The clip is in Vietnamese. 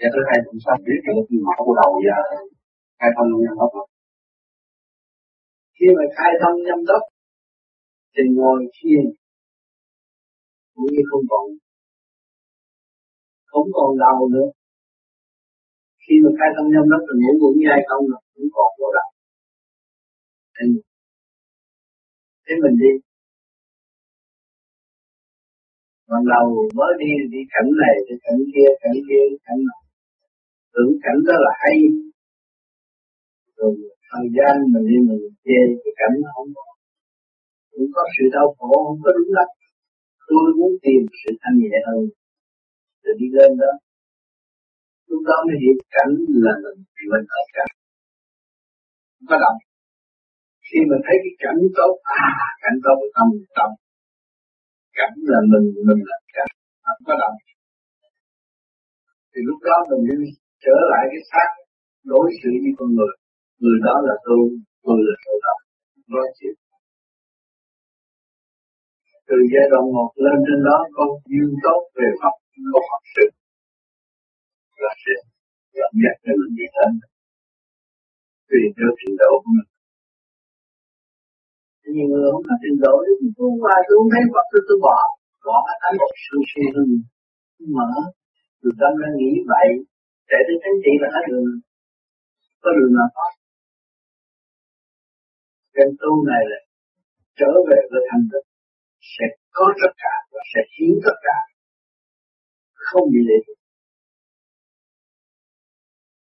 Dạ thứ hai cũng sao biết được cái mở của đầu giờ? Khai thông nhâm đốc. Khi mà khai thông nhâm đốc thì ngồi thiền cũng như không còn không còn đầu nữa. Khi mà khai thông nhâm đốc thì ngủ cũng nhai không là cũng còn vô đầu. Thế, thế mình đi. Ban đầu mới đi đi cảnh này đi cảnh kia cảnh kia cảnh nọ tưởng cảnh đó là hay. Rồi thời gian mình đi mình chê cái cảnh nó không có. Cũng có sự đau khổ, không có đúng lắm. Tôi muốn tìm sự thanh nhẹ hơn. Rồi đi lên đó. Lúc đó mới hiểu cảnh là mình mình ở cảnh. Không có động khi mình thấy cái cảnh tốt à cảnh tốt tâm tâm. Cảnh là mình mình là cảnh. Không có động thì lúc đó mình mới trở lại cái xác đối xử với con người. Người đó là tôi tôi là tôi đó. Nói chuyện. Từ giai đoạn một lên trên đó có duyên tốt về học có học sự là sẽ dẫn dắt cho mình đi đến tùy theo trình độ của mình. Nhiều người không có trình độ thì tôi qua tôi không thấy Phật tôi tôi bỏ. Bỏ cái một sự suy hưng mở từ tâm đang nghĩ vậy để tới thánh trị là hết đường. Có đường nào thoát trên tu này là trở về với thành tịnh sẽ có tất cả và sẽ hiến tất cả không bị lệ thuộc.